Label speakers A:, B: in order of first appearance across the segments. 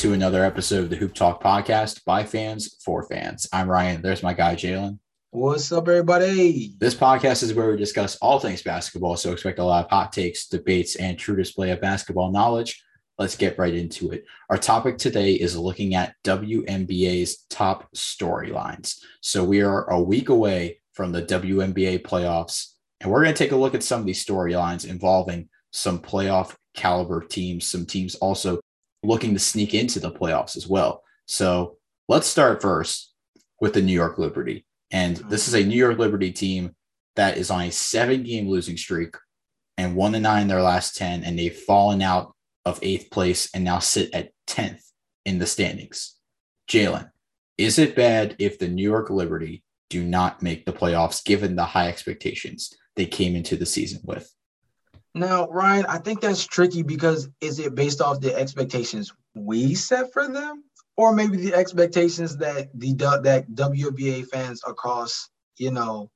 A: To another episode of the Hoop Talk podcast by fans for fans. I'm Ryan. There's my guy, Jalen.
B: What's up, everybody?
A: This podcast is where we discuss all things basketball, so expect a lot of hot takes, debates, and true display of basketball knowledge. Let's get right into it. Our topic today is looking at WNBA's top storylines. So we are a week away from the WNBA playoffs, and we're going to take a look at some of these storylines involving some playoff caliber teams, some teams also looking to sneak into the playoffs as well. So let's start first with the New York Liberty. And this is a New York Liberty team that is on a seven game losing streak and one to nine in their last 10. And they've fallen out of eighth place and now sit at 10th in the standings. Jalen, is it bad if the New York Liberty do not make the playoffs given the high expectations they came into the season with?
B: Now, Ryan, I think that's tricky because is it based off the expectations we set for them, or maybe the expectations that the that WNBA fans across you know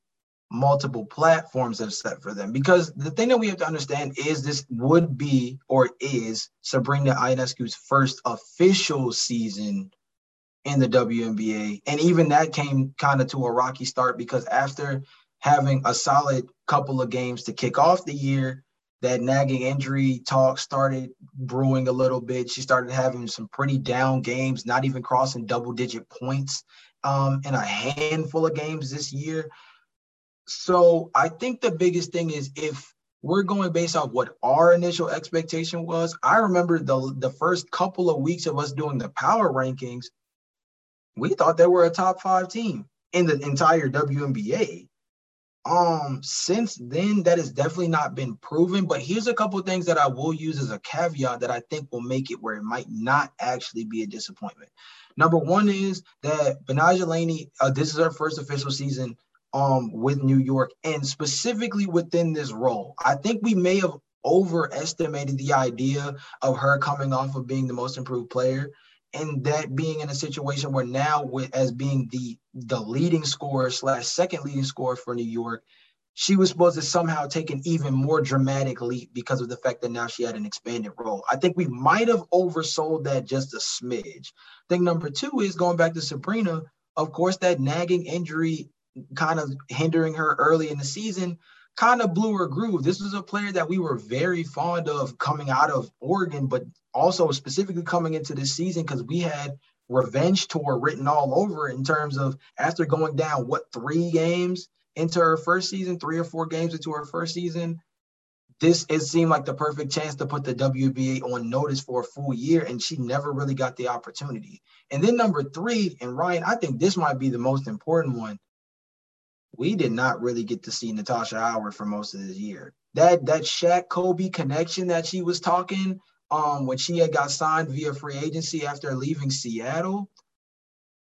B: multiple platforms have set for them? Because the thing that we have to understand is this would be or is Sabrina Ionescu's first official season in the WNBA, and even that came kind of to a rocky start because after having a solid couple of games to kick off the year that nagging injury talk started brewing a little bit. She started having some pretty down games, not even crossing double digit points um, in a handful of games this year. So I think the biggest thing is if we're going based off what our initial expectation was. I remember the the first couple of weeks of us doing the power rankings, we thought they were a top five team in the entire WNBA. Um, since then, that has definitely not been proven. But here's a couple things that I will use as a caveat that I think will make it where it might not actually be a disappointment. Number one is that Betnijah Laney, uh, this is her first official season um with New York, and specifically within this role. I think we may have overestimated the idea of her coming off of being the most improved player and that being in a situation where now with as being the the leading scorer slash second leading scorer for New York, she was supposed to somehow take an even more dramatic leap because of the fact that now she had an expanded role. I think we might have oversold that just a smidge. Thing number two is going back to Sabrina. Of course, that nagging injury kind of hindering her early in the season kind of blew her groove. This was a player that we were very fond of coming out of Oregon, but also specifically coming into this season because we had revenge tour written all over it in terms of after going down what three games into her first season, three or four games into her first season. This it seemed like the perfect chance to put the WBA on notice for a full year, and she never really got the opportunity. And then number three, and Ryan, I think this might be the most important one we did not really get to see Natasha Howard for most of this year. That that Shaq Kobe connection that she was talking um when she had got signed via free agency after leaving Seattle.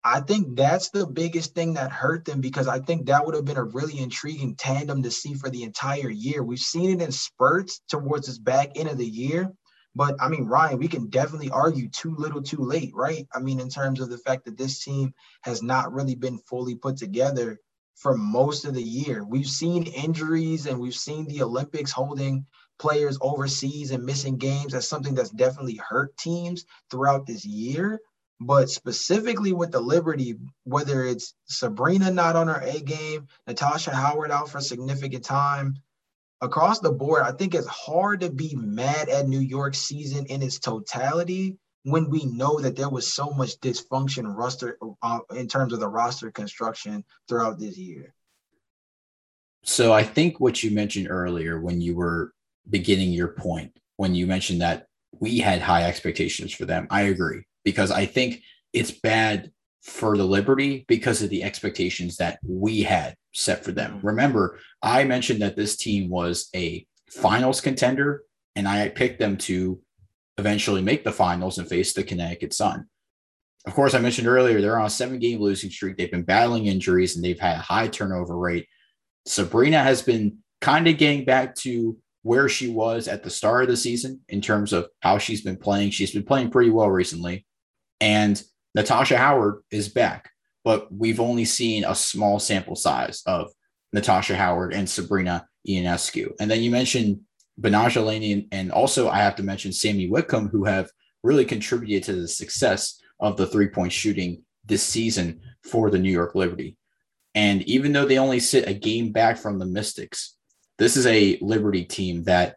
B: I think that's the biggest thing that hurt them because I think that would have been a really intriguing tandem to see for the entire year. We've seen it in spurts towards this back end of the year. But I mean, Ryan, we can definitely argue too little, too late, right? I mean, in terms of the fact that this team has not really been fully put together for most of the year. We've seen injuries and we've seen the Olympics holding players overseas and missing games. That's something that's definitely hurt teams throughout this year. But specifically with the Liberty, whether it's Sabrina not on her A game, Natasha Howard out for significant time, across the board, I think it's hard to be mad at New York season in its totality when we know that there was so much dysfunction roster uh, in terms of the roster construction throughout this year.
A: So I think what you mentioned earlier when you were beginning your point, when you mentioned that we had high expectations for them, I agree because I think it's bad for the Liberty because of the expectations that we had set for them. Mm-hmm. Remember, I mentioned that this team was a finals contender and I picked them to eventually make the finals and face the Connecticut Sun. Of course, I mentioned earlier they're on a seven game losing streak. They've been battling injuries and they've had a high turnover rate. Sabrina has been kind of getting back to where she was at the start of the season in terms of how she's been playing. She's been playing pretty well recently. And Natasha Howard is back, but we've only seen a small sample size of Natasha Howard and Sabrina Ionescu. And then you mentioned Betnijah Laney, and, and also I have to mention Sami Whitcomb, who have really contributed to the success of the three point shooting this season for the New York Liberty. And even though they only sit a game back from the Mystics, this is a Liberty team that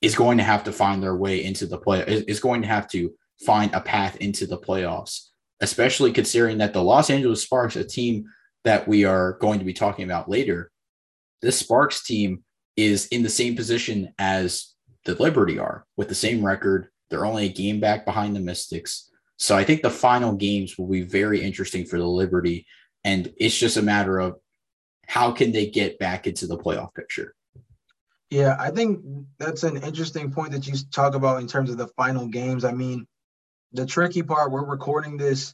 A: is going to have to find their way into the play, is going to have to find a path into the playoffs, especially considering that the Los Angeles Sparks, a team that we are going to be talking about later, this Sparks team is in the same position as the Liberty are with the same record. They're only a game back behind the Mystics. So I think the final games will be very interesting for the Liberty. And it's just a matter of how can they get back into the playoff picture.
B: Yeah, I think that's an interesting point that you talk about in terms of the final games. I mean, the tricky part, we're recording this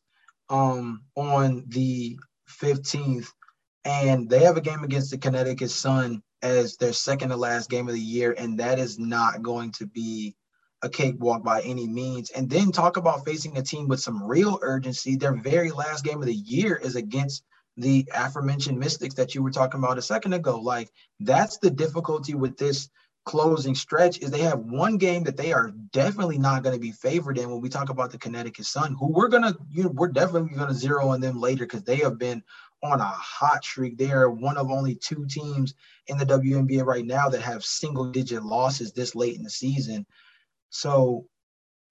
B: um, on the 15th, and they have a game against the Connecticut Sun as their second to last game of the year, and that is not going to be a cakewalk by any means. And then talk about facing a team with some real urgency. Their very last game of the year is against the aforementioned Mystics that you were talking about a second ago. Like that's the difficulty with this closing stretch is they have one game that they are definitely not going to be favored in when we talk about the Connecticut Sun, who we're gonna you know, we're definitely gonna zero on them later because they have been on a hot streak. They are one of only two teams in the WNBA right now that have single digit losses this late in the season. So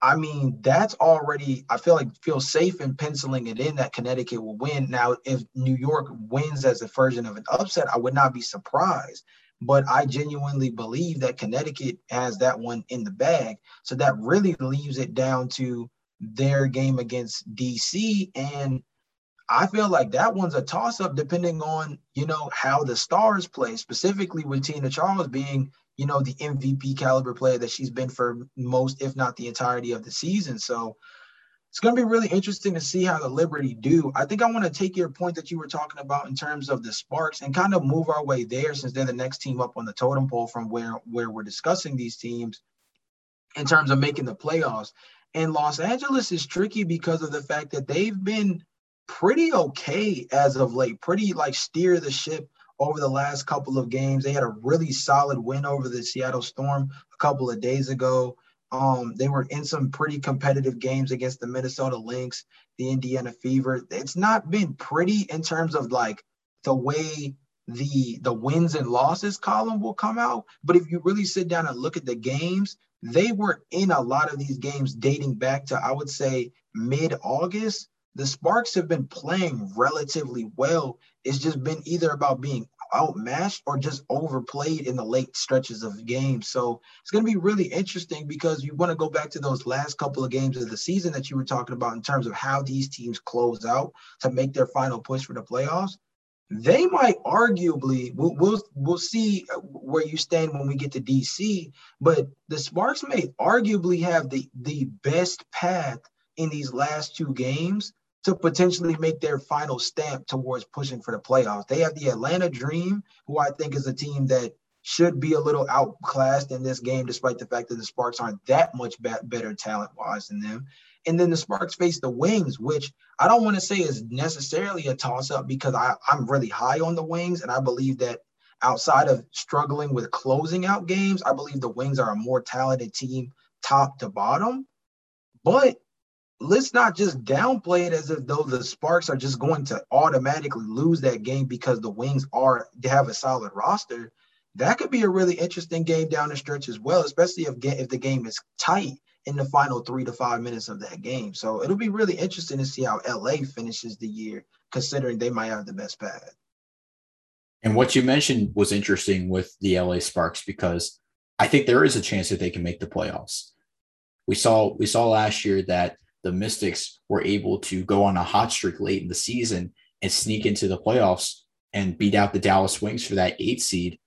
B: I mean, that's already, I feel like feel safe in penciling it in that Connecticut will win. Now, if New York wins as a version of an upset, I would not be surprised. But I genuinely believe that Connecticut has that one in the bag. So that really leaves it down to their game against DC. And I feel like that one's a toss up depending on, you know, how the stars play, specifically with Tina Charles being you know, the MVP caliber player that she's been for most, if not the entirety of the season. So it's going to be really interesting to see how the Liberty do. I think I want to take your point that you were talking about in terms of the Sparks and kind of move our way there since they're the next team up on the totem pole from where where we're discussing these teams in terms of making the playoffs. And Los Angeles is tricky because of the fact that they've been pretty okay as of late, pretty like steer the ship over the last couple of games. They had a really solid win over the Seattle Storm a couple of days ago. Um, they were in some pretty competitive games against the Minnesota Lynx, the Indiana Fever. It's not been pretty in terms of like the way the the wins and losses column will come out. But if you really sit down and look at the games, they were in a lot of these games dating back to I would say mid-August the Sparks have been playing relatively well. It's just been either about being outmatched or just overplayed in the late stretches of games. So it's going to be really interesting because you want to go back to those last couple of games of the season that you were talking about in terms of how these teams close out to make their final push for the playoffs. They might arguably we'll, we'll we'll see where you stand when we get to DC, but the Sparks may arguably have the the best path in these last two games to potentially make their final stamp towards pushing for the playoffs. They have the Atlanta Dream, who I think is a team that should be a little outclassed in this game, despite the fact that the Sparks aren't that much better talent wise than them. And then the Sparks face the Wings, which I don't want to say is necessarily a toss up because I, I'm really high on the Wings. And I believe that outside of struggling with closing out games, I believe the Wings are a more talented team top to bottom. But let's not just downplay it as if though the Sparks are just going to automatically lose that game because the Wings are they have a solid roster. That could be a really interesting game down the stretch as well, especially if if the game is tight in the final three to five minutes of that game. So it'll be really interesting to see how LA finishes the year, considering they might have the best path.
A: And what you mentioned was interesting with the LA Sparks because I think there is a chance that they can make the playoffs. We saw we saw last year that the Mystics were able to go on a hot streak late in the season and sneak into the playoffs and beat out the Dallas Wings for that eight seed.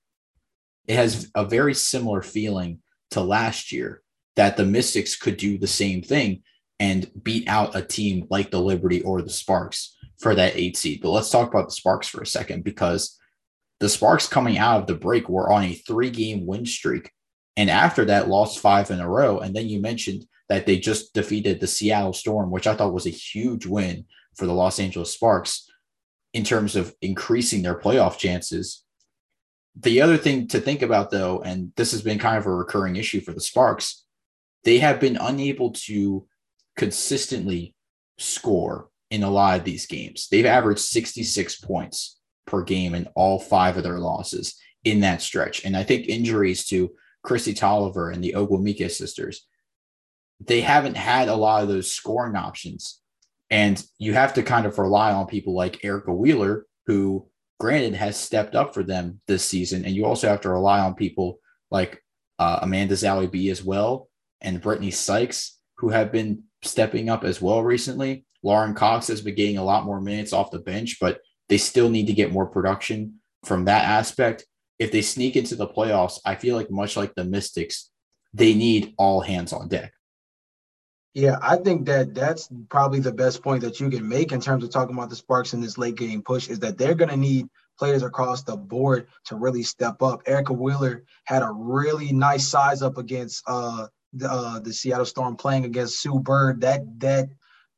A: It has a very similar feeling to last year that the Mystics could do the same thing and beat out a team like the Liberty or the Sparks for that eight seed. But let's talk about the Sparks for a second because the Sparks coming out of the break were on a three game win streak. And after that, lost five in a row. And then you mentioned that they just defeated the Seattle Storm, which I thought was a huge win for the Los Angeles Sparks in terms of increasing their playoff chances. The other thing to think about, though, and this has been kind of a recurring issue for the Sparks, they have been unable to consistently score in a lot of these games. They've averaged 66 points per game in all five of their losses in that stretch. And I think injuries to Kristi Toliver and the Ogwumike sisters, they haven't had a lot of those scoring options. And you have to kind of rely on people like Erica Wheeler, who granted has stepped up for them this season. And you also have to rely on people like uh, Amanda B as well and Brittany Sykes, who have been stepping up as well recently. Lauren Cox has been getting a lot more minutes off the bench, but they still need to get more production from that aspect. If they sneak into the playoffs, I feel like much like the Mystics, they need all hands on deck.
B: Yeah, I think that that's probably the best point that you can make in terms of talking about the Sparks in this late game push is that they're going to need players across the board to really step up. Erica Wheeler had a really nice size up against uh, the, uh, the Seattle Storm playing against Sue Bird. That that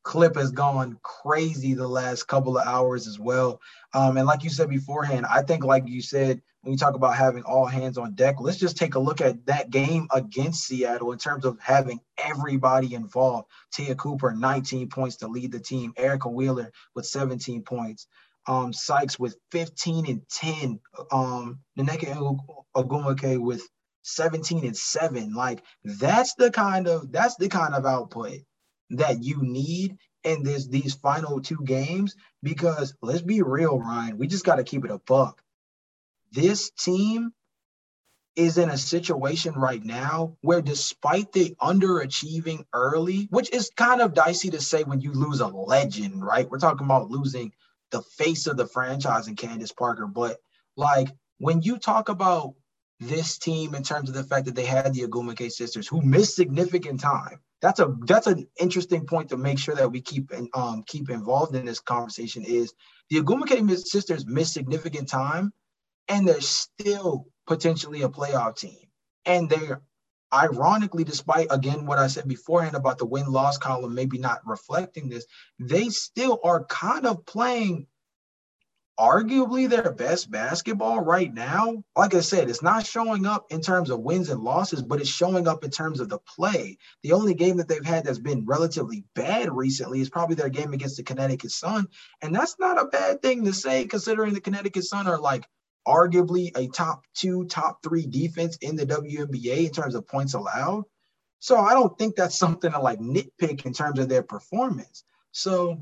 B: clip has gone crazy the last couple of hours as well. Um, and like you said beforehand, I think like you said when you talk about having all hands on deck, let's just take a look at that game against Seattle in terms of having everybody involved. Te'a Cooper, 19 points to lead the team. Erica Wheeler with 17 points. Um, Sykes with 15 and 10. Um, Nneka Ogwumike with 17 and 7. Like that's the kind of that's the kind of output that you need in this these final two games because let's be real, Ryan, we just got to keep it a buck this team is in a situation right now where despite the underachieving early, which is kind of dicey to say when you lose a legend, right? We're talking about losing the face of the franchise in Candace Parker. But like when you talk about this team in terms of the fact that they had the Ogwumike sisters who missed significant time. That's a that's an interesting point to make sure that we keep and um keep involved in this conversation is the Ogwumike sisters missed significant time and they're still potentially a playoff team. And they're ironically, despite again what I said beforehand about the win loss column maybe not reflecting this, they still are kind of playing arguably their best basketball right now. Like I said, it's not showing up in terms of wins and losses, but it's showing up in terms of the play. The only game that they've had that's been relatively bad recently is probably their game against the Connecticut Sun. And that's not a bad thing to say, considering the Connecticut Sun are like arguably a top two, top three defense in the WNBA in terms of points allowed. So I don't think that's something to like nitpick in terms of their performance. So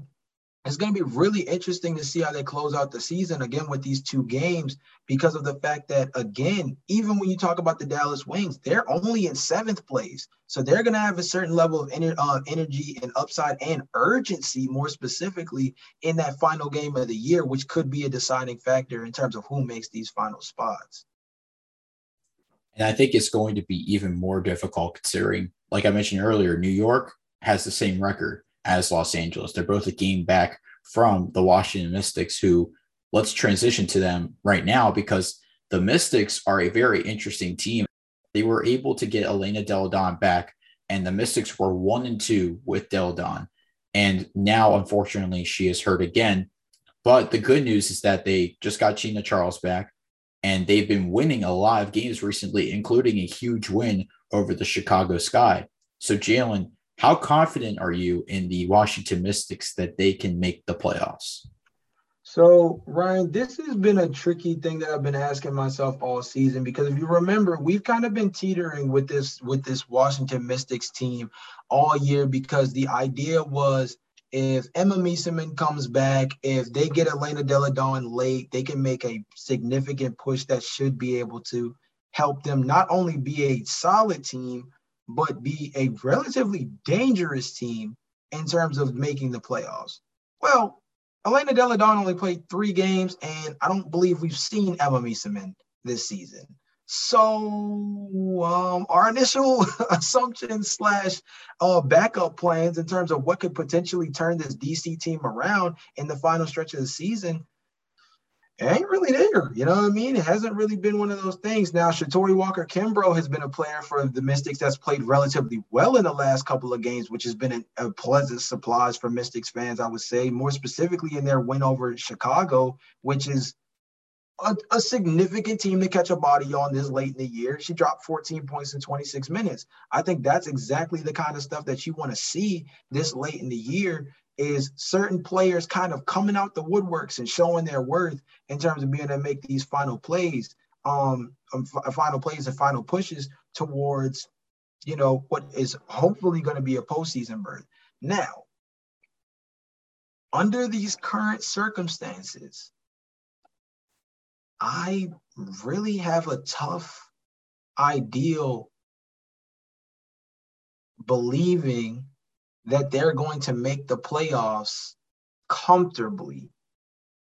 B: it's going to be really interesting to see how they close out the season again with these two games because of the fact that again even when you talk about the dallas wings they're only in seventh place. So they're going to have a certain level of ener- uh, energy and upside and urgency more specifically in that final game of the year which could be a deciding factor in terms of who makes these final spots.
A: And i think it's going to be even more difficult considering like i mentioned earlier new york has the same record as Los Angeles. They're both a game back from the Washington Mystics, who let's transition to them right now because the Mystics are a very interesting team. They were able to get Elena Delle Donne back, and the Mystics were one and two with Delle Donne. And now, unfortunately, she is hurt again. But the good news is that they just got Tina Charles back, and they've been winning a lot of games recently, including a huge win over the Chicago Sky. So, Jalen, how confident are you in the Washington Mystics that they can make the playoffs?
B: So, Ryan, this has been a tricky thing that I've been asking myself all season because if you remember, we've kind of been teetering with this with this Washington Mystics team all year because the idea was if Emma Meesseman comes back, if they get Elena Delle Donne late, they can make a significant push that should be able to help them not only be a solid team, but be a relatively dangerous team in terms of making the playoffs. Well, Elena Delle Donne only played three games, and I don't believe we've seen Emma Meesseman this season. So um, our initial assumptions slash uh, backup plans in terms of what could potentially turn this DC team around in the final stretch of the season it ain't really there. You know what I mean? It hasn't really been one of those things. Now, Shatori Walker Kimbrough has been a player for the Mystics that's played relatively well in the last couple of games, which has been a, pleasant surprise for Mystics fans, I would say, more specifically in their win over Chicago, which is a, a, significant team to catch a body on this late in the year. She dropped 14 points in 26 minutes. I think that's exactly the kind of stuff that you want to see this late in the year is certain players kind of coming out the woodworks and showing their worth in terms of being able to make these final plays, um, um final plays and final pushes towards, you know, what is hopefully going to be a postseason berth. Now, under these current circumstances, I really have a tough ideal believing that they're going to make the playoffs comfortably.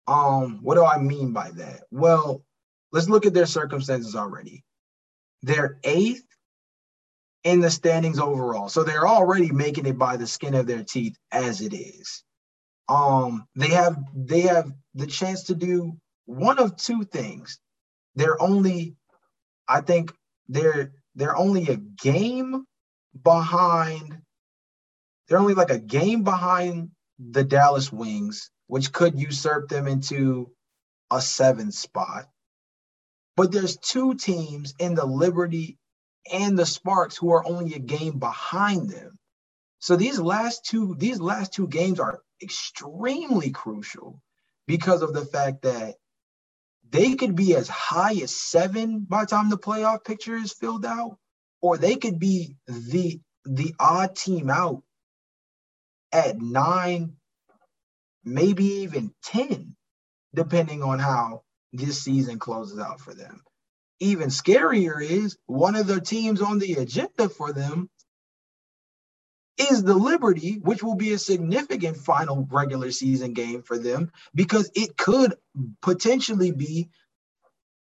B: Um, what do I mean by that? Well, let's look at their circumstances already. They're eighth in the standings overall. So they're already making it by the skin of their teeth as it is. Um, they have they have the chance to do one of two things. They're only, I think they're they're only a game behind. They're only like a game behind the Dallas Wings, which could usurp them into a seven spot. But there's two teams in the Liberty and the Sparks who are only a game behind them. So these last two these last two games are extremely crucial because of the fact that they could be as high as seven by the time the playoff picture is filled out, or they could be the the odd team out at nine, maybe even 10, depending on how this season closes out for them. Even scarier is one of the teams on the agenda for them is the Liberty, which will be a significant final regular season game for them because it could potentially be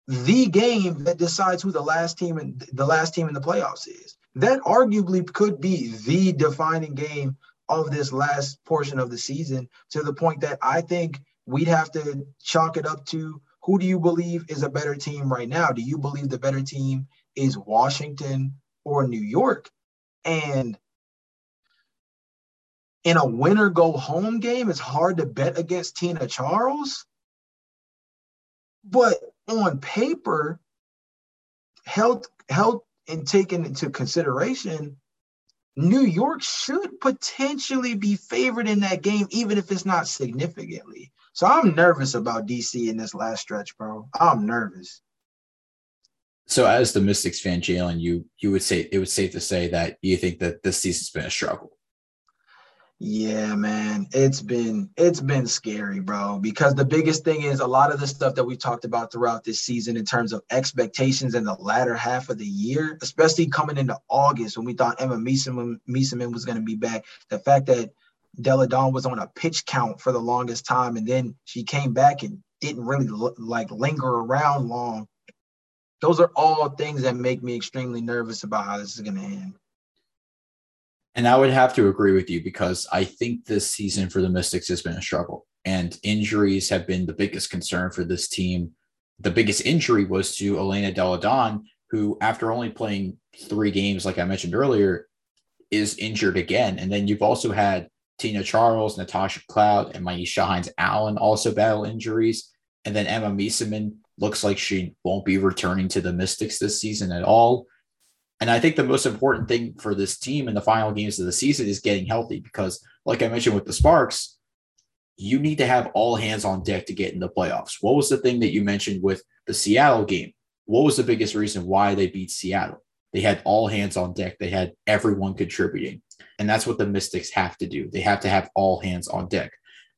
B: the game that decides who the last team in the last team in the playoffs is. That arguably could be the defining game of this last portion of the season to the point that I think we'd have to chalk it up to who do you believe is a better team right now? Do you believe the better team is Washington or New York? And in a winner go home game, it's hard to bet against Tina Charles. But on paper, held held and taken into consideration, New York should potentially be favored in that game, even if it's not significantly. So I'm nervous about DC in this last stretch, bro. I'm nervous.
A: So as the Mystics fan, Jalen, you you would say it was safe to say that you think that this season's been a struggle.
B: Yeah, man, it's been it's been scary, bro. Because the biggest thing is a lot of the stuff that we talked about throughout this season in terms of expectations in the latter half of the year, especially coming into August when we thought Emma Meesseman was going to be back. The fact that Delle Donne was on a pitch count for the longest time, and then she came back and didn't really like linger around long. Those are all things that make me extremely nervous about how this is going to end.
A: And I would have to agree with you because I think this season for the Mystics has been a struggle, and injuries have been the biggest concern for this team. The biggest injury was to Elena Delle Donne, who, after only playing three games, like I mentioned earlier, is injured again. And then you've also had Tina Charles, Natasha Cloud, and Myisha Hines Allen also battle injuries. And then Emma Meesseman looks like she won't be returning to the Mystics this season at all. And I think the most important thing for this team in the final games of the season is getting healthy because, like I mentioned with the Sparks, you need to have all hands on deck to get in the playoffs. What was the thing that you mentioned with the Seattle game? What was the biggest reason why they beat Seattle? They had all hands on deck, they had everyone contributing. And that's what the Mystics have to do. They have to have all hands on deck.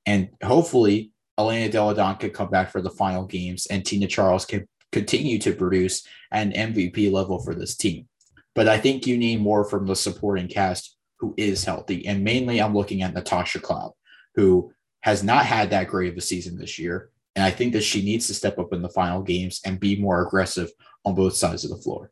A: And hopefully, Elena Delle Donne can come back for the final games and Tina Charles can continue to produce an MVP level for this team. But I think you need more from the supporting cast who is healthy. And mainly, I'm looking at Natasha Cloud, who has not had that great of a season this year. And I think that she needs to step up in the final games and be more aggressive on both sides of the floor.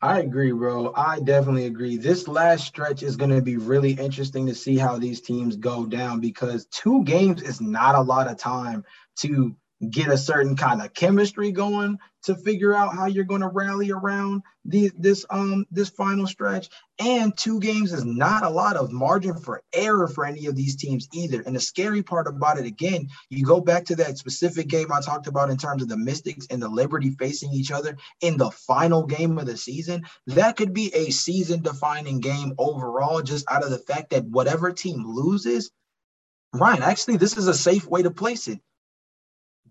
B: I agree, bro. I definitely agree. This last stretch is going to be really interesting to see how these teams go down because two games is not a lot of time to get a certain kind of chemistry going to figure out how you're going to rally around the, this um this final stretch and two games is not a lot of margin for error for any of these teams either and the scary part about it again you go back to that specific game i talked about in terms of the mystics and the liberty facing each other in the final game of the season that could be a season defining game overall just out of the fact that whatever team loses Ryan, actually, this is a safe way to place it.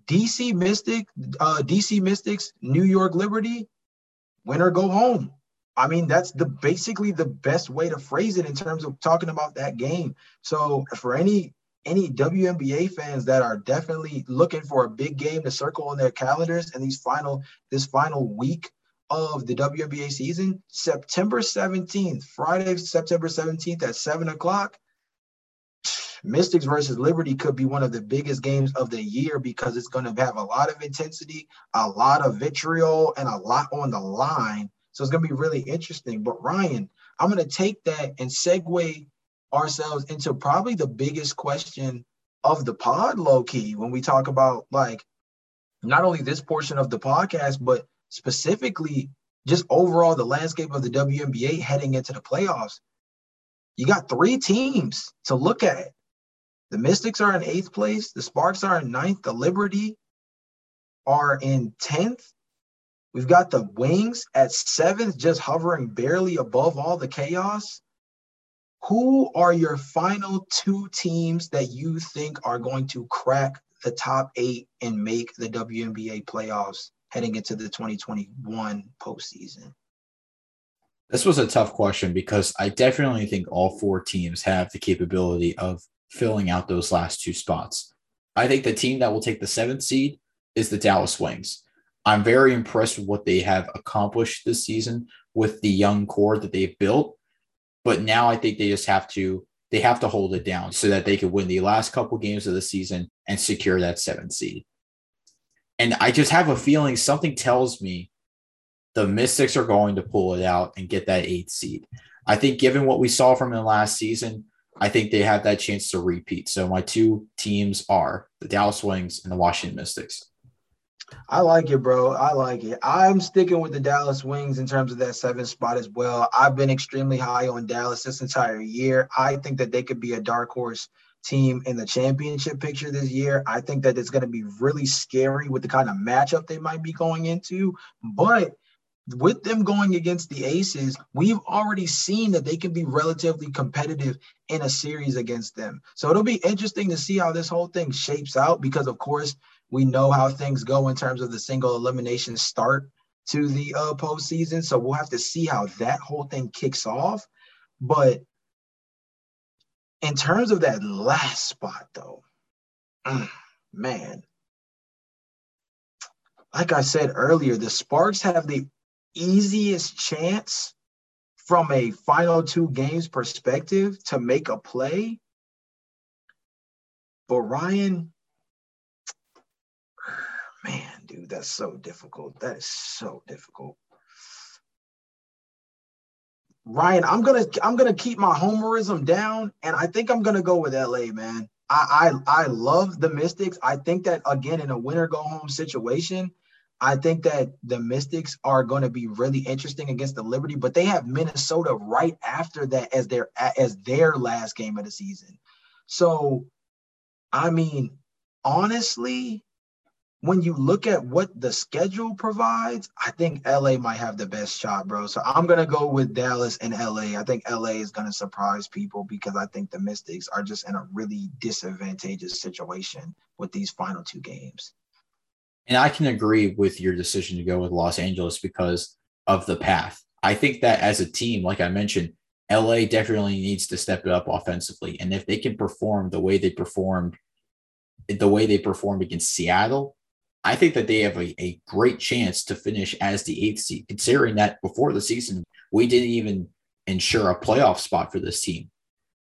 B: DC Mystic, uh, DC Mystics, New York Liberty, win or go home. I mean, that's the basically the best way to phrase it in terms of talking about that game. So for any any WNBA fans that are definitely looking for a big game to circle on their calendars and these final this final week of the WNBA season, September 17th, Friday, September 17th at seven o'clock. Mystics versus Liberty could be one of the biggest games of the year because it's going to have a lot of intensity, a lot of vitriol, and a lot on the line. So it's going to be really interesting. But Ryan, I'm going to take that and segue ourselves into probably the biggest question of the pod, low key, when we talk about like not only this portion of the podcast, but specifically just overall the landscape of the WNBA heading into the playoffs. You got three teams to look at the Mystics are in eighth place. The Sparks are in ninth. The Liberty are in 10th. We've got the Wings at seventh, just hovering barely above all the chaos. Who are your final two teams that you think are going to crack the top eight and make the WNBA playoffs heading into the 2021 postseason?
A: This was a tough question because I definitely think all four teams have the capability of filling out those last two spots. I think the team that will take the seventh seed is the Dallas Wings. I'm very impressed with what they have accomplished this season with the young core that they've built. But now I think they just have to they have to hold it down so that they can win the last couple games of the season and secure that seventh seed. And I just have a feeling something tells me the Mystics are going to pull it out and get that eighth seed. I think given what we saw from them last season, I think they have that chance to repeat. So my two teams are the Dallas Wings and the Washington Mystics.
B: I like it, bro. I like it. I'm sticking with the Dallas Wings in terms of that seventh spot as well. I've been extremely high on Dallas this entire year. I think that they could be a dark horse team in the championship picture this year. I think that it's going to be really scary with the kind of matchup they might be going into. But with them going against the Aces, we've already seen that they can be relatively competitive in a series against them. So it'll be interesting to see how this whole thing shapes out because, of course, we know how things go in terms of the single elimination start to the uh, postseason. So we'll have to see how that whole thing kicks off. But in terms of that last spot, though, man, like I said earlier, the Sparks have the easiest chance from a final two games perspective to make a play. But Ryan, man, dude, that's so difficult. That is so difficult. Ryan, I'm gonna I'm gonna keep my homerism down, and I think I'm gonna go with LA, man. I I, I love the Mystics. I think that again in a winner go home situation, I think that the Mystics are going to be really interesting against the Liberty, but they have Minnesota right after that as their as their last game of the season. So, I mean, honestly, when you look at what the schedule provides, I think LA might have the best shot, bro. So I'm gonna go with Dallas and LA. I think LA is gonna surprise people because I think the Mystics are just in a really disadvantageous situation with these final two games.
A: And I can agree with your decision to go with Los Angeles because of the path. I think that as a team, like I mentioned, LA definitely needs to step it up offensively. And if they can perform the way they performed, the way they performed against Seattle, I think that they have a, a great chance to finish as the eighth seed, considering that before the season, we didn't even ensure a playoff spot for this team.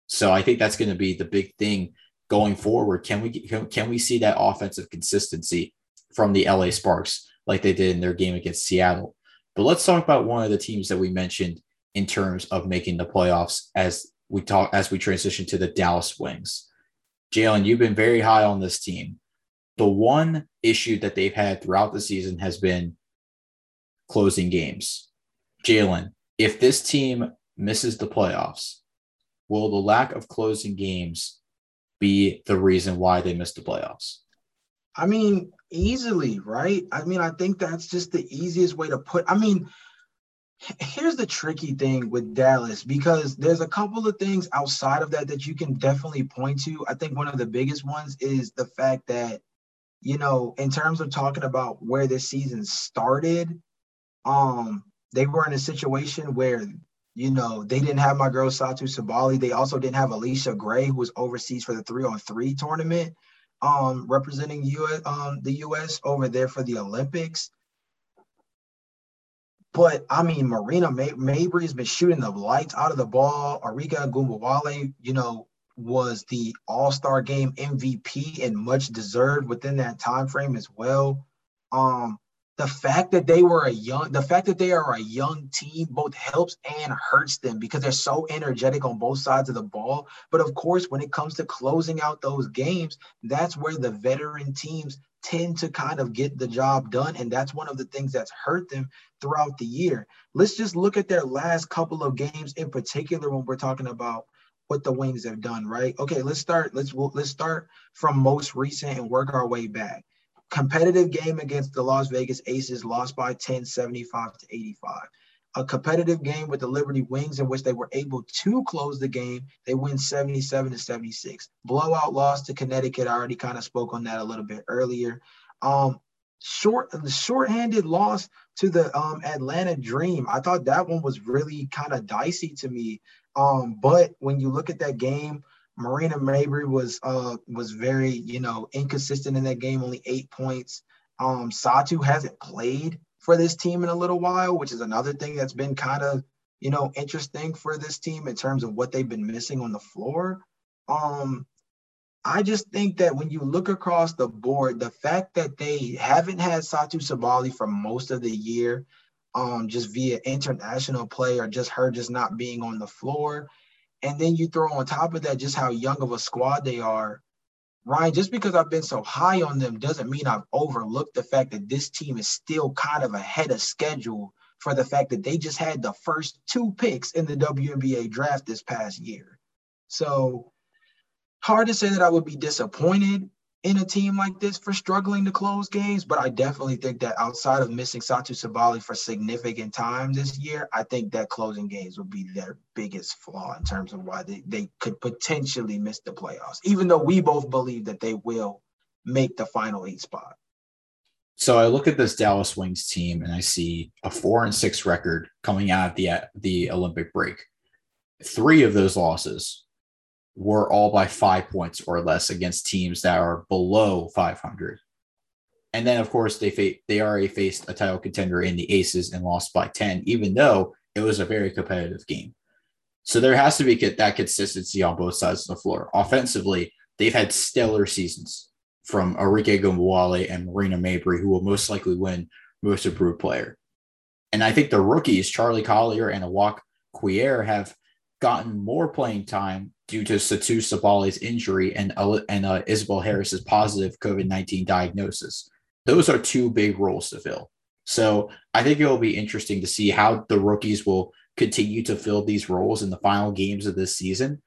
A: So I think that's going to be the big thing going forward. Can we can, can we see that offensive consistency from the LA Sparks like they did in their game against Seattle. But let's talk about one of the teams that we mentioned in terms of making the playoffs as we talk as we transition to the Dallas Wings. Jalen, you've been very high on this team. the one issue that they've had throughout the season has been closing games. Jalen, if this team misses the playoffs, will the lack of closing games be the reason why they missed the playoffs?
B: I mean, easily, right? I mean, I think that's just the easiest way to put. I mean, here's the tricky thing with Dallas because there's a couple of things outside of that that you can definitely point to. I think one of the biggest ones is the fact that, you know, in terms of talking about where this season started, um, they were in a situation where, you know, they didn't have my girl Satou Sabally. They also didn't have Allisha Gray, who was overseas for the three on three tournament, um, representing US, um, the US over there for the Olympics. But I mean, Marina May- Mabrey has been shooting the lights out of the ball. Arike Ogunbowale, you know, was the All-Star Game MVP and much deserved within that time frame as well. Um, the fact that they were a young, the fact that they are a young team both helps and hurts them because they're so energetic on both sides of the ball. But of course, when it comes to closing out those games, that's where the veteran teams tend to kind of get the job done. And that's one of the things that's hurt them throughout the year. Let's just look at their last couple of games in particular when we're talking about what the Wings have done, right? Okay, let's start. Let's let's start from most recent and work our way back. Competitive game against the Las Vegas Aces, lost by 10, 75 to 85 a competitive game with the Liberty Wings in which they were able to close the game. They win 77 to 76. Blowout loss to Connecticut. I already kind of spoke on that a little bit earlier. Um, short the shorthanded loss to the um, Atlanta Dream. I thought that one was really kind of dicey to me. Um, but when you look at that game, Marina Mabrey was uh, was very you know inconsistent in that game, only eight points. Um, Satou hasn't played for this team in a little while, which is another thing that's been kind of, you know, interesting for this team in terms of what they've been missing on the floor. Um, I just think that when you look across the board, the fact that they haven't had Satou Sabally for most of the year, um, just via international play or just her just not being on the floor, and then you throw on top of that just how young of a squad they are, Ryan, just because I've been so high on them doesn't mean I've overlooked the fact that this team is still kind of ahead of schedule for the fact that they just had the first two picks in the WNBA draft this past year. So hard to say that I would be disappointed in a team like this for struggling to close games, but I definitely think that outside of missing Satou Sabally for significant time this year, I think that closing games would be their biggest flaw in terms of why they, they could potentially miss the playoffs, even though we both believe that they will make the final eight spot.
A: So I look at this Dallas Wings team and I see a four and six record coming out of the the Olympic break. Three of those losses were all by five points or less against teams that are below 500. And then, of course, they fa- they already faced a title contender in the Aces and lost by 10, even though it was a very competitive game. So there has to be that consistency on both sides of the floor. Offensively, they've had stellar seasons from Arike Ogunbowale and Marina Mabrey, who will most likely win Most Improved Player. And I think the rookies, Charli Collier and Awak Kuier, have gotten more playing time due to Satou Sabally's injury and, and uh, Isabelle Harrison's positive COVID 19 diagnosis. Those are two big roles to fill. So I think it will be interesting to see how the rookies will continue to fill these roles in the final games of this season.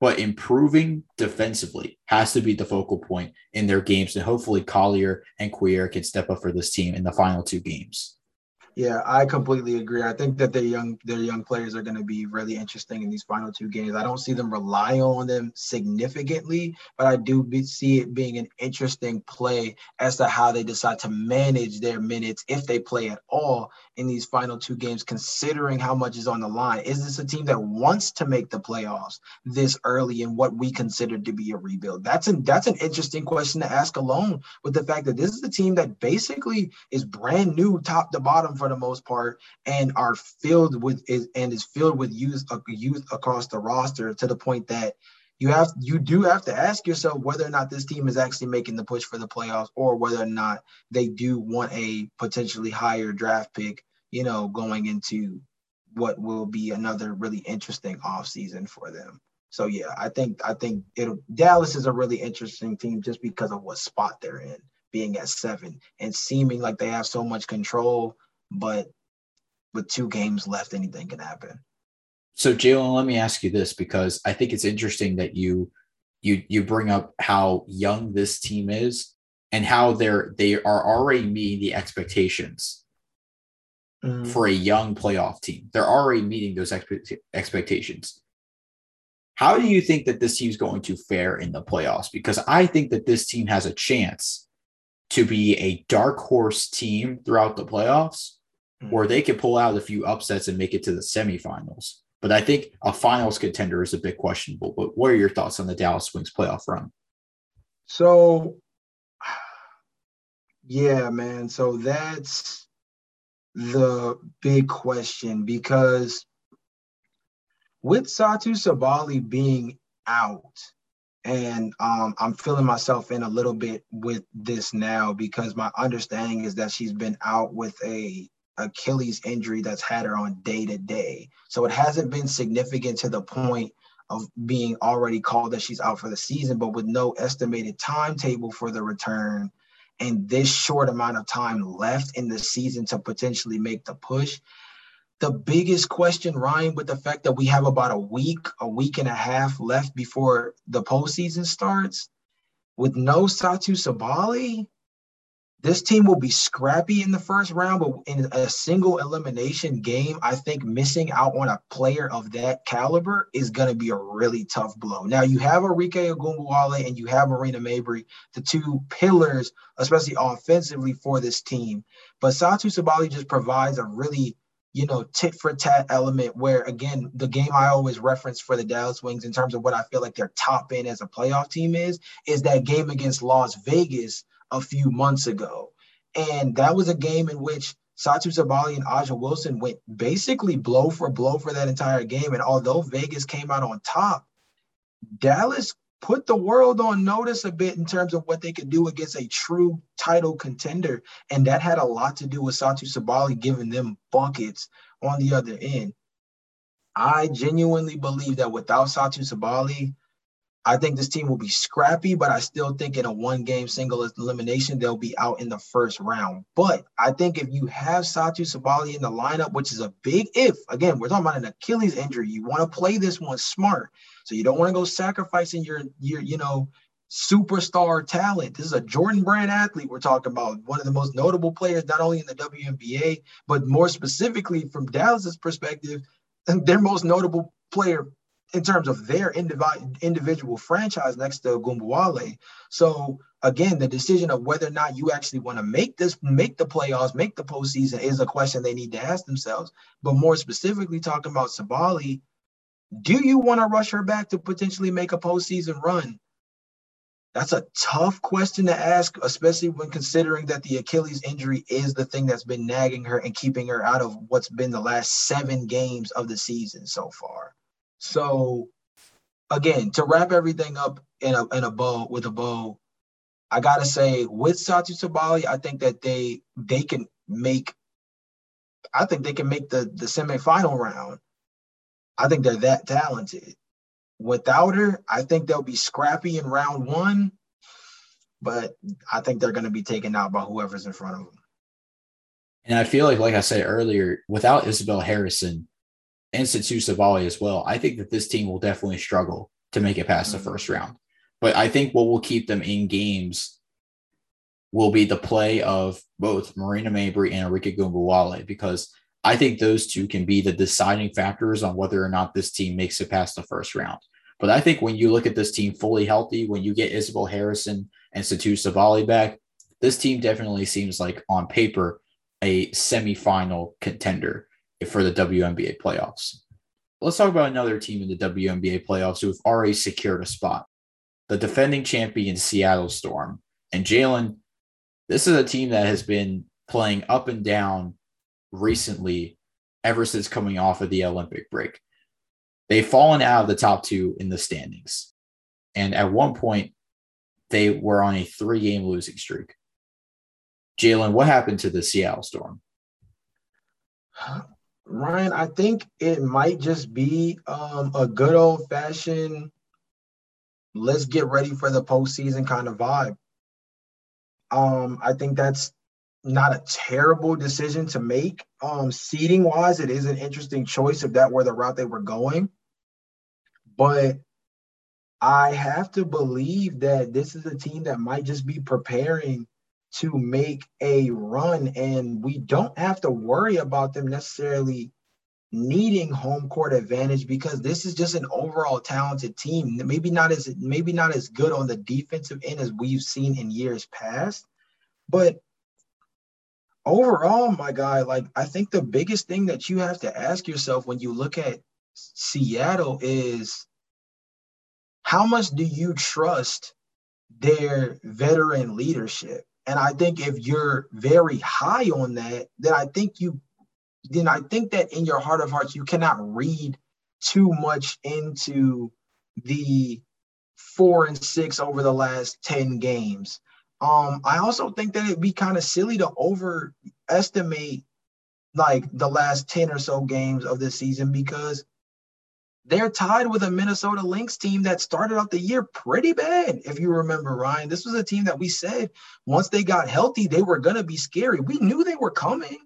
A: But improving defensively has to be the focal point in their games. And hopefully Collier and Kuier can step up for this team in the final two games.
B: Yeah, I completely agree. I think that their young their young players are going to be really interesting in these final two games. I don't see them relying on them significantly, but I do be, see it being an interesting play as to how they decide to manage their minutes if they play at all in these final two games, considering how much is on the line. Is this a team that wants to make the playoffs this early in what we consider to be a rebuild? That's an that's an interesting question to ask alone with the fact that this is a team that basically is brand new top to bottom for for the most part, and are filled with is and is filled with youth uh, youth across the roster to the point that you have you do have to ask yourself whether or not this team is actually making the push for the playoffs or whether or not they do want a potentially higher draft pick, you know, going into what will be another really interesting offseason for them. So yeah, I think I think it Dallas is a really interesting team just because of what spot they're in, being at seven and seeming like they have so much control, but with two games left, anything can happen.
A: So Jalen, let me ask you this because I think it's interesting that you you you bring up how young this team is and how they're they are already meeting the expectations mm. for a young playoff team. They're already meeting those expect- expectations. How do you think that this team's going to fare in the playoffs? Because I think that this team has a chance to be a dark horse team throughout the playoffs mm. where they could pull out a few upsets and make it to the semifinals. But I think a finals contender is a bit questionable. But what are your thoughts on the Dallas Wings playoff run?
B: So, yeah, man. So that's the big question because with Satou Sabally being out, and um, I'm feeling myself in a little bit with this now because my understanding is that she's been out with a Achilles injury that's had her on day to day. So it hasn't been significant to the point of being already called that she's out for the season, but with no estimated timetable for the return and this short amount of time left in the season to potentially make the push. The biggest question, Ryan, with the fact that we have about a week, a week and a half left before the postseason starts, with no Satou Sabally, this team will be scrappy in the first round, but in a single elimination game, I think missing out on a player of that caliber is going to be a really tough blow. Now, you have Arike Ogunbowale and you have Marina Mabrey, the two pillars, especially offensively for this team. But Satou Sabally just provides a really you know, tit for tat element where, again, the game I always reference for the Dallas Wings in terms of what I feel like their top end as a playoff team is, is that game against Las Vegas a few months ago. And that was a game in which Satou Sabally and A'ja Wilson went basically blow for blow for that entire game. And although Vegas came out on top, Dallas put the world on notice a bit in terms of what they could do against a true title contender. And that had a lot to do with Satou Sabally giving them buckets on the other end. I genuinely believe that without Satou Sabally, I think this team will be scrappy, but I still think in a one game single elimination, they'll be out in the first round. But I think if you have Satou Sabally in the lineup, which is a big if, again, we're talking about an Achilles injury, you want to play this one smart. So you don't want to go sacrificing your, your, you know, superstar talent. This is a Jordan Brand athlete we're talking about, one of the most notable players, not only in the WNBA, but more specifically from Dallas's perspective, their most notable player in terms of their individual franchise next to Ogunbowale. So again, the decision of whether or not you actually want to make this, make the playoffs, make the postseason is a question they need to ask themselves. But more specifically, talking about Sabally, do you want to rush her back to potentially make a postseason run? That's a tough question to ask, especially when considering that the Achilles injury is the thing that's been nagging her and keeping her out of what's been the last seven games of the season so far. So again, to wrap everything up in a in a bow with a bow, I gotta say with Satou Sabally, I think that they they can make I think they can make the the semifinal round. I think they're that talented. Without her, I think they'll be scrappy in round one, but I think they're to be taken out by whoever's in front of them.
A: And I feel like, like I said earlier, without Isabelle Harrison, and Satou Sabally as well, I think that this team will definitely struggle to make it past mm-hmm. the first round. But I think what will keep them in games will be the play of both Marina Mabrey and Arike Ogunbowale because I think those two can be the deciding factors on whether or not this team makes it past the first round. But I think when you look at this team fully healthy, when you get Isabelle Harrison and Satou Sabally back, this team definitely seems like on paper a semifinal contender for the WNBA playoffs. Let's talk about another team in the WNBA playoffs who have already secured a spot the defending champion Seattle Storm. And Jalen, this is a team that has been playing up and down recently ever since coming off of the Olympic break. They've fallen out of the top two in the standings. And at one point, they were on a three game losing streak. Jalen, what happened to the Seattle Storm?
B: Ryan, I think it might just be um, a good old fashioned let's get ready for the postseason kind of vibe. Um, I think that's not a terrible decision to make. Um, seating wise, it is an interesting choice if that were the route they were going. But I have to believe that this is a team that might just be preparing to make a run, and we don't have to worry about them necessarily needing home court advantage because this is just an overall talented team. Maybe not as maybe not as good on the defensive end as we've seen in years past, but overall, my guy, like I think the biggest thing that you have to ask yourself when you look at Seattle is how much do you trust their veteran leadership? And I think if you're very high on that, then I think you then I think that in your heart of hearts, you cannot read too much into the four and six over the last 10 games. Um, I also think that it'd be kind of silly to overestimate like the last 10 or so games of the season because they're tied with a Minnesota Lynx team that started out the year pretty bad. If you remember, Ryan, this was a team that we said once they got healthy, they were going to be scary. We knew they were coming.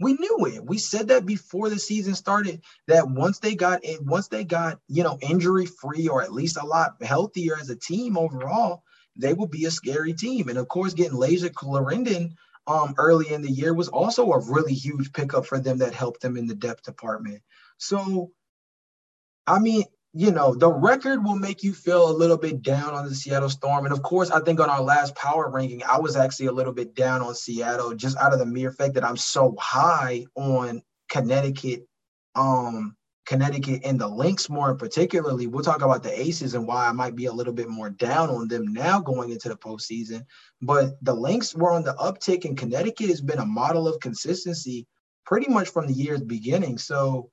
B: We knew it. We said that before the season started that once they got in, once they got, you know, injury free or at least a lot healthier as a team overall, they will be a scary team. And of course, getting Layshia Clarendon um, early in the year was also a really huge pickup for them that helped them in the depth department. So, I mean, you know, the record will make you feel a little bit down on the Seattle Storm. And of course, I think on our last power ranking, I was actually a little bit down on Seattle just out of the mere fact that I'm so high on Connecticut, um, Connecticut and the Lynx more particularly. We'll talk about the Aces and why I might be a little bit more down on them now going into the postseason. But the Lynx were on the uptick, and Connecticut has been a model of consistency pretty much from the year's beginning. So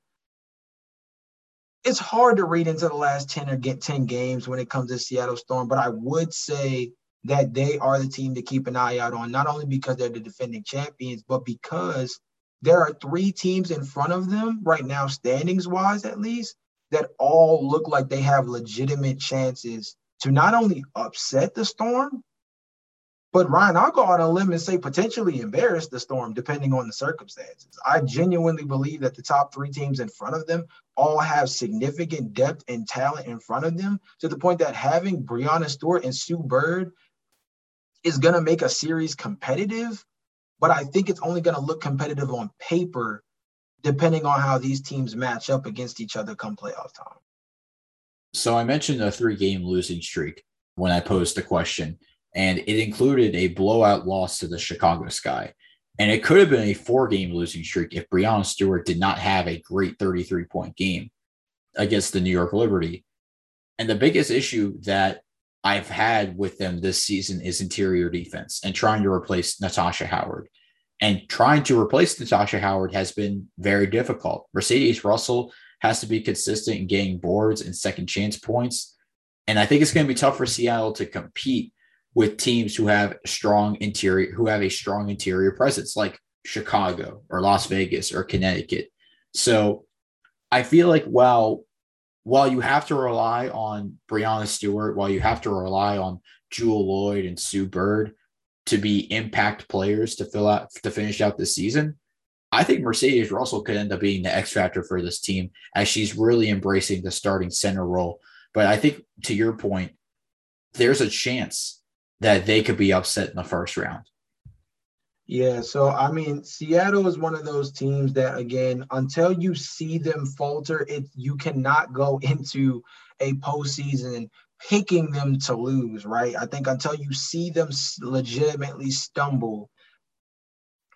B: it's hard to read into the last 10 or get 10 games when it comes to Seattle Storm, but I would say that they are the team to keep an eye out on, not only because they're the defending champions, but because there are three teams in front of them right now, standings wise at least, that all look like they have legitimate chances to not only upset the Storm, but Ryan, I'll go out on a limb and say potentially embarrass the Storm depending on the circumstances. I genuinely believe that the top three teams in front of them all have significant depth and talent in front of them to the point that having Breanna Stewart and Sue Bird is going to make a series competitive. But I think it's only going to look competitive on paper depending on how these teams match up against each other come playoff time.
A: So I mentioned a three game losing streak when I posed the question and it included a blowout loss to the Chicago Sky. And it could have been a four game losing streak if Breanna Stewart did not have a great 33 point game against the New York Liberty. And the biggest issue that I've had with them this season is interior defense and trying to replace Natasha Howard. And trying to replace Natasha Howard has been very difficult. Mercedes Russell has to be consistent in getting boards and second chance points. And I think it's going to be tough for Seattle to compete with teams who have strong interior who have a strong interior presence like Chicago or Las Vegas or Connecticut. So I feel like while while you have to rely on Breanna Stewart, while you have to rely on Jewell Loyd and Sue Bird to be impact players to fill out to finish out the season, I think Mercedes Russell could end up being the X factor for this team as she's really embracing the starting center role. But I think to your point, there's a chance that they could be upset in the first round.
B: Yeah, so I mean, Seattle is one of those teams that, again, until you see them falter, it you cannot go into a postseason picking them to lose, right? I think until you see them legitimately stumble,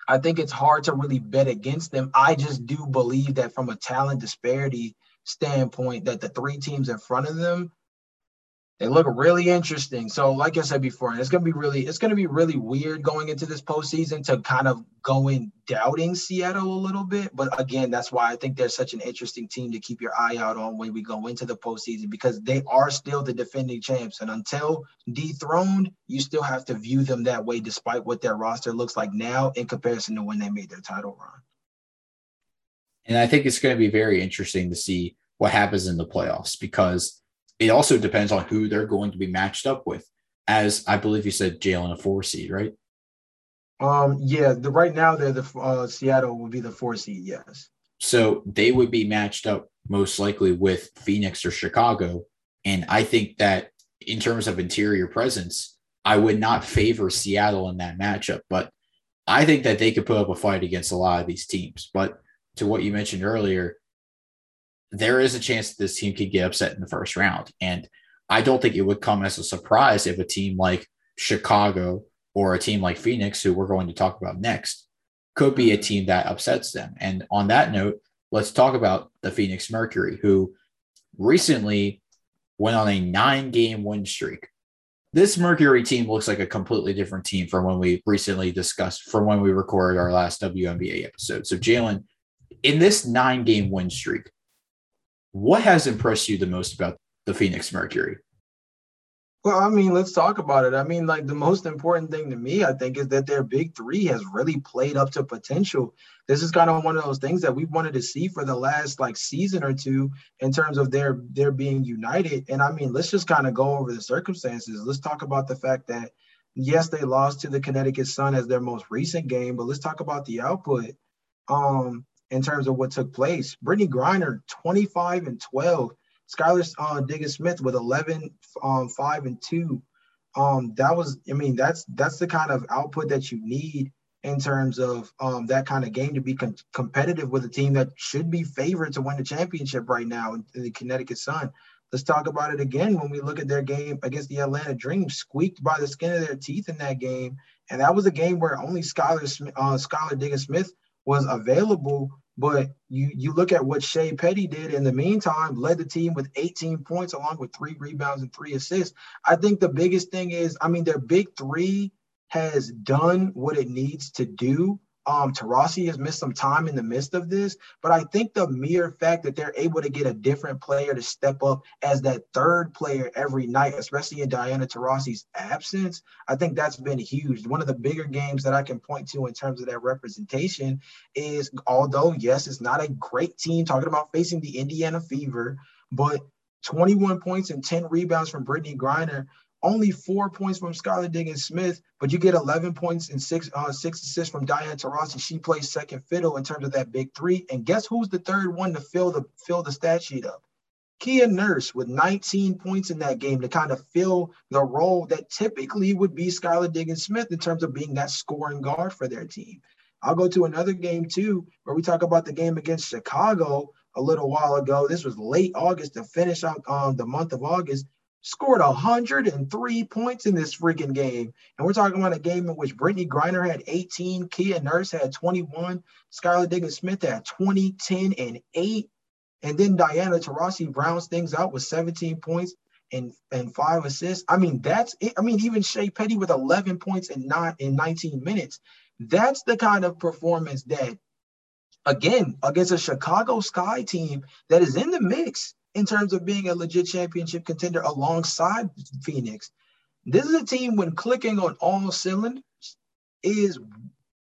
B: I think it's hard to really bet against them. I just do believe that from a talent disparity standpoint, that the three teams in front of them they look really interesting. So, like I said before, it's gonna be really, it's gonna be really weird going into this postseason to kind of go in doubting Seattle a little bit. But again, that's why I think they're such an interesting team to keep your eye out on when we go into the postseason because they are still the defending champs. And until dethroned, you still have to view them that way, despite what their roster looks like now in comparison to when they made their title run.
A: And I think it's going to be very interesting to see what happens in the playoffs because it also depends on who they're going to be matched up with. As I believe you said, Jalen a four seed, right?
B: Um, yeah, the right now they're the uh, Seattle would be the four seed, yes.
A: So they would be matched up most likely with Phoenix or Chicago. And I think that in terms of interior presence, I would not favor Seattle in that matchup. But I think that they could put up a fight against a lot of these teams. But to what you mentioned earlier, there is a chance that this team could get upset in the first round. And I don't think it would come as a surprise if a team like Chicago or a team like Phoenix, who we're going to talk about next, could be a team that upsets them. And on that note, let's talk about the Phoenix Mercury, who recently went on a nine game win streak. This Mercury team looks like a completely different team from when we recently discussed, from when we recorded our last WNBA episode. So, Jalen, in this nine game win streak, what has impressed you the most about the Phoenix Mercury?
B: Well, I mean, let's talk about it. I mean, like the most important thing to me, I think, is that their big three has really played up to potential. This is kind of one of those things that we wanted to see for the last like season or two in terms of their their being united. And I mean, let's just kind of go over the circumstances. Let's talk about the fact that yes, they lost to the Connecticut Sun as their most recent game, but let's talk about the output um in terms of what took place. Brittney Griner, 25 and 12 Skylar uh, Diggins Smith with 11, um, 5 and 2. Um, that was, I mean, that's that's the kind of output that you need in terms of um, that kind of game to be com- competitive with a team that should be favored to win the championship right now in, the Connecticut Sun. Let's talk about it again when we look at their game against the Atlanta Dream, squeaked by the skin of their teeth in that game. And that was a game where only Skylar, uh, Skylar Diggins Smith was available but you you look at what Shey Peddy did in the meantime, led the team with 18 points along with three rebounds and three assists. I think the biggest thing is, I mean, their big three has done what it needs to do um, Taurasi has missed some time in the midst of this, but I think the mere fact that they're able to get a different player to step up as that third player every night, especially in Diana Taurasi's absence, I think that's been huge. One of the bigger games that I can point to in terms of that representation is although, yes, it's not a great team talking about facing the Indiana Fever, but 21 points and 10 rebounds from Brittney Griner only four points from Skylar Diggins Smith, but you get 11 points and six uh, six assists from Diana Taurasi. She plays second fiddle in terms of that big three. And guess who's the third one to fill the fill the stat sheet up? Kia Nurse with 19 points in that game to kind of fill the role that typically would be Skylar Diggins Smith in terms of being that scoring guard for their team. I'll go to another game too, where we talk about the game against Chicago a little while ago. This was late August to finish out um, the month of August scored 103 points in this freaking game. And we're talking about a game in which Brittney Griner had 18, Kia Nurse had 21, Skylar Diggins Smith had 20, 10, and 8. And then Diana Taurasi rounds things out with 17 points and, and five assists. I mean, that's it. I mean, even Shey Peddy with 11 points and not in 19 minutes. That's the kind of performance that, again, against a Chicago Sky team that is in the mix in terms of being a legit championship contender alongside Phoenix. This is a team when clicking on all cylinders is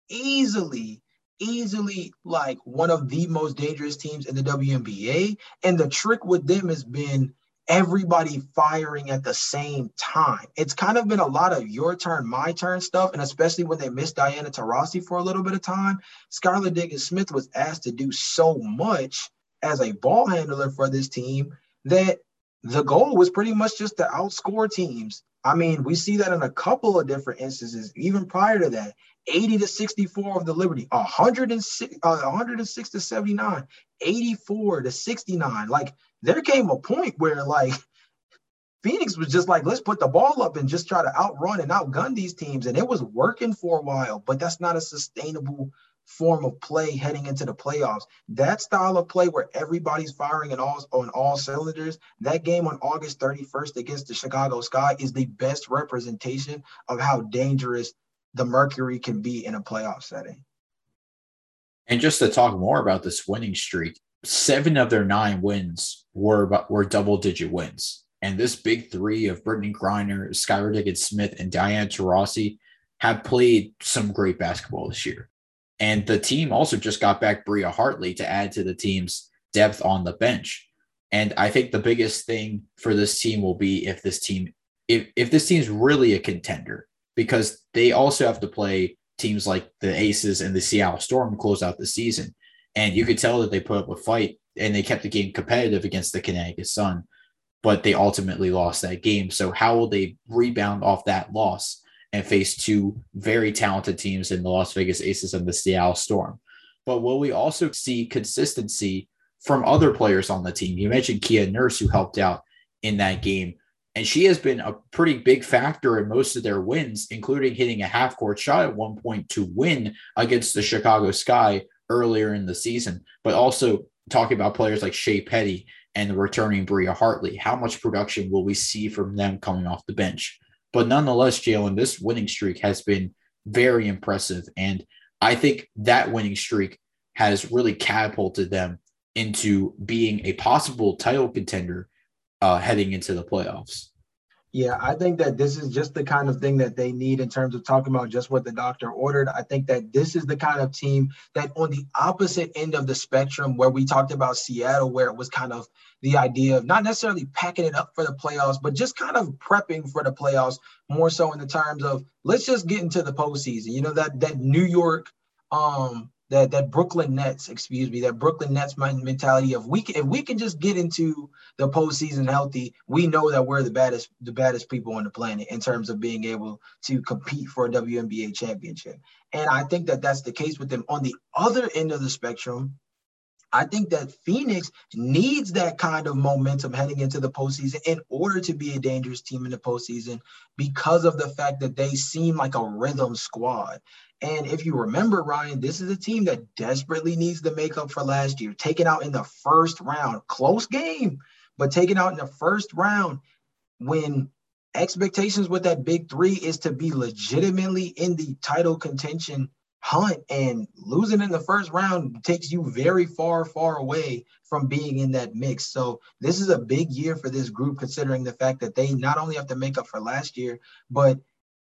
B: easily, easily like one of the most dangerous teams in the WNBA. And the trick with them has been everybody firing at the same time. It's kind of been a lot of your turn, my turn stuff. And especially when they missed Diana Taurasi for a little bit of time, Skylar Diggins Smith was asked to do so much as a ball handler for this team that the goal was pretty much just to outscore teams. I mean, we see that in a couple of different instances, even prior to that. 80 to 64 of the Liberty, 106, uh, 106 to 79, 84 to 69. Like there came a point where like Phoenix was just like, let's put the ball up and just try to outrun and outgun these teams. And it was working for a while, but that's not a sustainable form of play heading into the playoffs. That style of play where everybody's firing on all, on all cylinders, that game on August 31st against the Chicago Sky is the best representation of how dangerous the Mercury can be in a playoff setting.
A: And just to talk more about this winning streak, seven of their nine wins were were double digit wins. And this big three of Brittney Griner, Skylar Diggins Smith, and Diana Taurasi have played some great basketball this year. And the team also just got back Bria Hartley to add to the team's depth on the bench. And I think the biggest thing for this team will be if this team if if this team's really a contender, because they also have to play teams like the Aces and the Seattle Storm close out the season. And you could tell that they put up a fight and they kept the game competitive against the Connecticut Sun, but they ultimately lost that game. So how will they rebound off that loss and face two very talented teams in the Las Vegas Aces and the Seattle Storm? But will we also see consistency from other players on the team? You mentioned Kia Nurse, who helped out in that game. And she has been a pretty big factor in most of their wins, including hitting a half court shot at one point to win against the Chicago Sky earlier in the season, but also talking about players like Shey Peddy and the returning Bria Hartley. How much production will we see from them coming off the bench? But nonetheless, Jalen, this winning streak has been very impressive. And I think that winning streak has really catapulted them into being a possible title contender uh, heading into the playoffs.
B: Yeah, I think that this is just the kind of thing that they need in terms of talking about just what the doctor ordered. I think that this is the kind of team that on the opposite end of the spectrum, where we talked about Seattle, where it was kind of the idea of not necessarily packing it up for the playoffs, but just kind of prepping for the playoffs, more so in the terms of let's just get into the postseason. You know, that that New York um that that Brooklyn Nets, excuse me, that Brooklyn Nets mentality of we can, if we can just get into the postseason healthy, we know that we're the baddest the baddest people on the planet in terms of being able to compete for a WNBA championship. And I think that that's the case with them. On the other end of the spectrum, I think that Phoenix needs that kind of momentum heading into the postseason in order to be a dangerous team in the postseason because of the fact that they seem like a rhythm squad. And if you remember, Ryan, this is a team that desperately needs to make up for last year, taken out in the first round, close game, but taken out in the first round when expectations with that big three is to be legitimately in the title contention hunt and losing in the first round takes you very far far away from being in that mix so this is a big year for this group considering the fact that they not only have to make up for last year but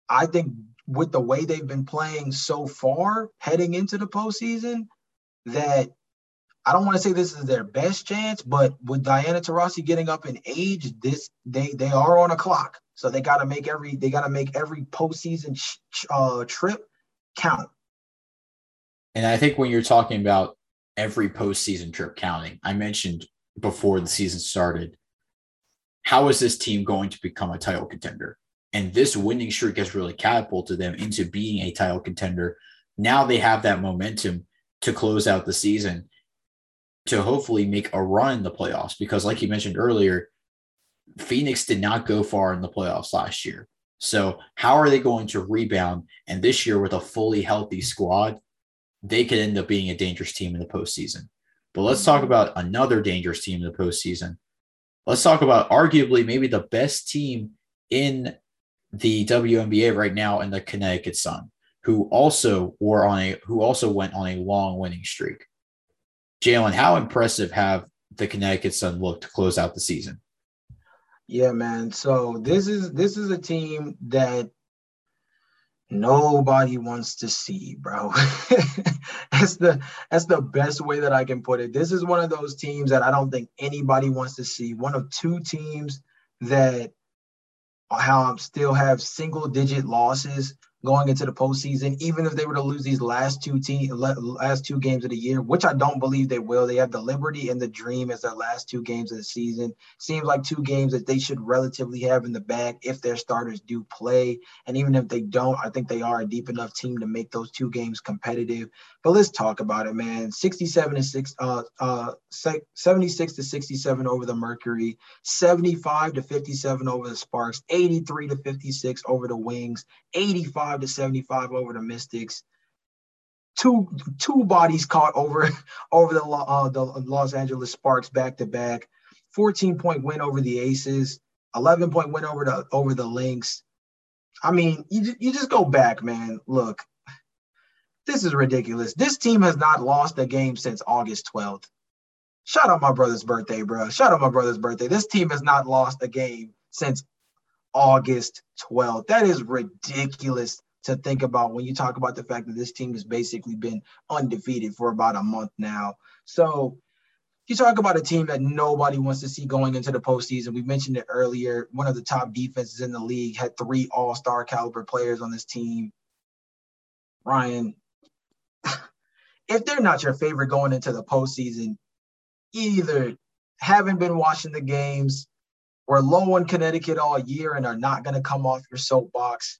B: i think with the way they've been playing so far heading into the postseason that I don't want to say this is their best chance, but with Diana Taurasi getting up in age, this they they are on a clock, so they got to make every they got to make every postseason ch- uh, trip count.
A: And I think when you're talking about every postseason trip counting, I mentioned before the season started, how is this team going to become a title contender? And this winning streak has really catapulted them into being a title contender. Now they have that momentum to close out the season to hopefully make a run in the playoffs. Because, like you mentioned earlier, Phoenix did not go far in the playoffs last year. So, how are they going to rebound? And this year, with a fully healthy squad, they could end up being a dangerous team in the postseason. But let's mm-hmm. talk about another dangerous team in the postseason. Let's talk about arguably maybe the best team in the WNBA right now in the Connecticut Sun, who also were on a who also went on a long winning streak. Jalen, how impressive have the Connecticut Sun looked to close out the season?
B: Yeah, man. So this is this is a team that nobody wants to see, bro. that's the that's the best way that I can put it. This is one of those teams that I don't think anybody wants to see. One of two teams that how I'm still have single digit losses going into the postseason, even if they were to lose these last two team last two games of the year, which I don't believe they will. They have the Liberty and the Dream as their last two games of the season. Seems like two games that they should relatively have in the bag if their starters do play. And even if they don't, I think they are a deep enough team to make those two games competitive. But let's talk about it, man. 67 to 6 uh uh 76 to 67 over the Mercury, 75 to 57 over the Sparks, 83 to 56 over the Wings, 85 to 75 over the Mystics. Two two bodies caught over over the uh, the Los Angeles Sparks back to back. 14 point win over the Aces, 11 point win over the over the Lynx. I mean, you you just go back, man. Look, this is ridiculous. This team has not lost a game since August 12th. Shout out my brother's birthday, bro. Shout out my brother's birthday. This team has not lost a game since August 12th. That is ridiculous to think about when you talk about the fact that this team has basically been undefeated for about a month now. So you talk about a team that nobody wants to see going into the postseason. We mentioned it earlier. One of the top defenses in the league had three all-star caliber players on this team. Ryan, if they're not your favorite going into the postseason, either haven't been watching the games, or low in Connecticut all year and are not going to come off your soapbox,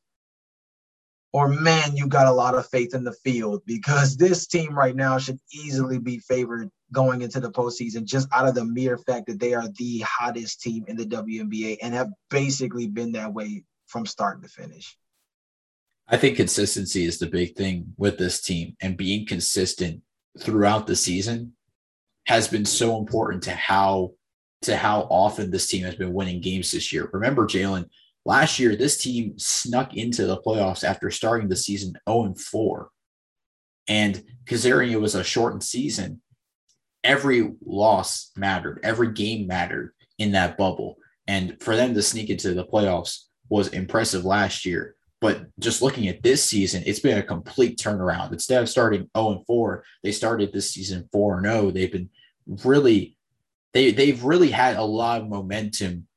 B: or man, you got a lot of faith in the field because this team right now should easily be favored going into the postseason just out of the mere fact that they are the hottest team in the WNBA and have basically been that way from start to finish.
A: I think consistency is the big thing with this team and being consistent throughout the season has been so important to how to how often this team has been winning games this year. Remember, Jalen, last year this team snuck into the playoffs after starting the season 0 4. And considering it was a shortened season, every loss mattered, every game mattered in that bubble. And for them to sneak into the playoffs was impressive last year. But just looking at this season, it's been a complete turnaround. Instead of starting 0 and 4, they started this season 4 and 0. They've been really they they've really had a lot of momentum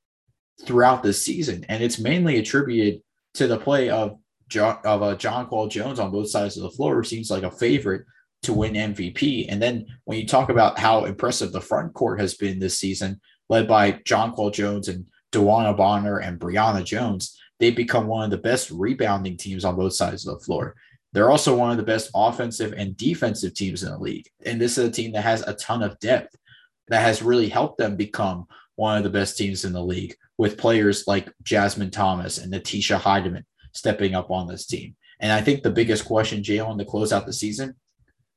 A: throughout the season, and it's mainly attributed to the play of John, of uh, Jonquel Jones on both sides of the floor, who seems like a favorite to win MVP. And then when you talk about how impressive the front court has been this season, led by Jonquel Jones and DeWanna Bonner and Brionna Jones, they've become one of the best rebounding teams on both sides of the floor. They're also one of the best offensive and defensive teams in the league. And this is a team that has a ton of depth that has really helped them become one of the best teams in the league with players like Jasmine Thomas and Natisha Hiedeman stepping up on this team. And I think the biggest question, Jalen, to close out the season,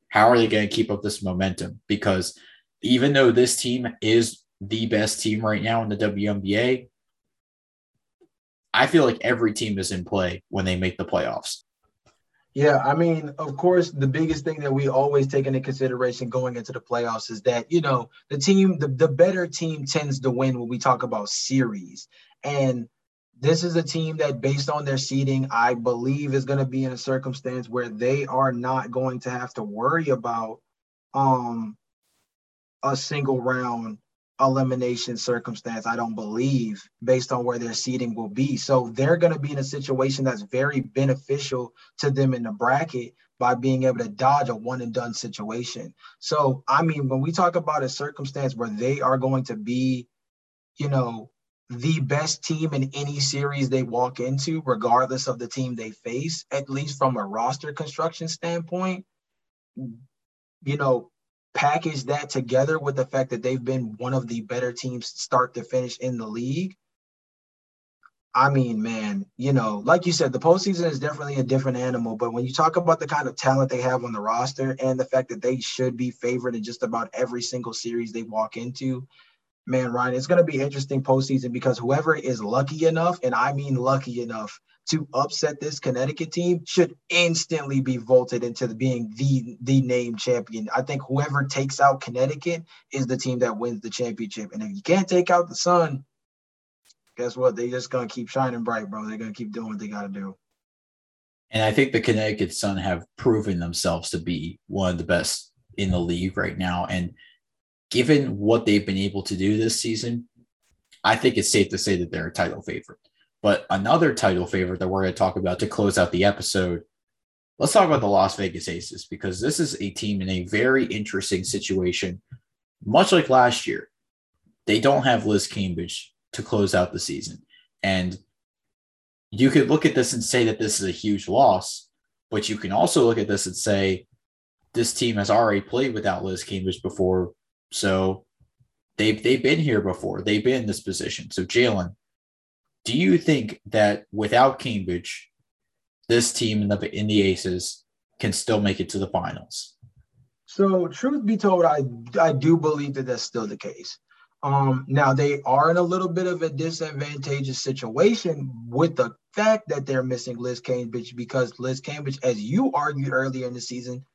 A: how are they going to keep up this momentum? Because even though this team is the best team right now in the WNBA, I feel like every team is in play when they make the playoffs.
B: Yeah, I mean, of course, the biggest thing that we always take into consideration going into the playoffs is that, you know, the team, the, the better team tends to win when we talk about series. And this is a team that, based on their seeding, I believe is going to be in a circumstance where they are not going to have to worry about um a single round elimination circumstance, I don't believe, based on where their seating will be. So they're going to be in a situation that's very beneficial to them in the bracket by being able to dodge a one and done situation. So, I mean, when we talk about a circumstance where they are going to be, you know, the best team in any series they walk into, regardless of the team they face, at least from a roster construction standpoint, you know, package that together with the fact that they've been one of the better teams start to finish in the league. I mean, man, you know, like you said, the postseason is definitely a different animal. But when you talk about the kind of talent they have on the roster and the fact that they should be favored in just about every single series they walk into, man, Ryan, it's going to be interesting postseason because whoever is lucky enough, and I mean lucky enough, to upset this Connecticut team should instantly be vaulted into being the the name champion. I think whoever takes out Connecticut is the team that wins the championship. And if you can't take out the Sun, guess what? They're just gonna keep shining bright, bro. They're gonna keep doing what they gotta do.
A: And I think the Connecticut Sun have proven themselves to be one of the best in the league right now. And given what they've been able to do this season, I think it's safe to say that they're a title favorite. But another title favorite that we're going to talk about to close out the episode, let's talk about the Las Vegas Aces because this is a team in a very interesting situation. Much like last year, they don't have Liz Cambage to close out the season. And you could look at this and say that this is a huge loss, but you can also look at this and say this team has already played without Liz Cambage before. So they've they've been here before. They've been in this position. So Jalen, do you think that without Cambage, this team in the in the Aces can still make it to the finals?
B: So, truth be told, I I do believe that that's still the case. Um, now they are in a little bit of a disadvantageous situation with the fact that they're missing Liz Cambage because Liz Cambage, as you argued earlier in the season,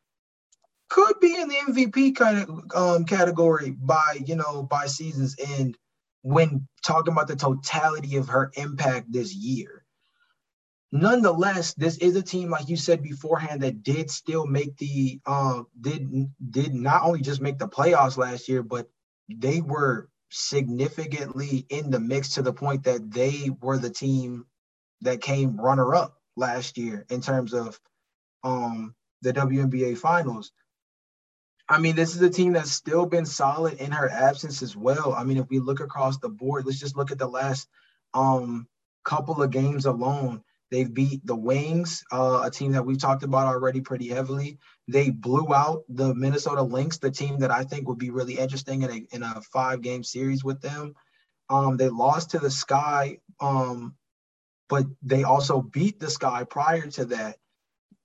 B: could be in the MVP kind of um, category by you know by season's end when talking about the totality of her impact this year. nonetheless, this is a team, like you said beforehand, that did still make the um did did not only just make the playoffs last year, but they were significantly in the mix to the point that they were the team that came runner up last year in terms of um the WNBA finals. I mean, this is a team that's still been solid in her absence as well. I mean, if we look across the board, let's just look at the last um couple of games alone. They've beat the Wings, uh, a team that we've talked about already pretty heavily. They blew out the Minnesota Lynx, the team that I think would be really interesting in a, in a five game series with them. Um, they lost to the Sky, um, but they also beat the Sky prior to that.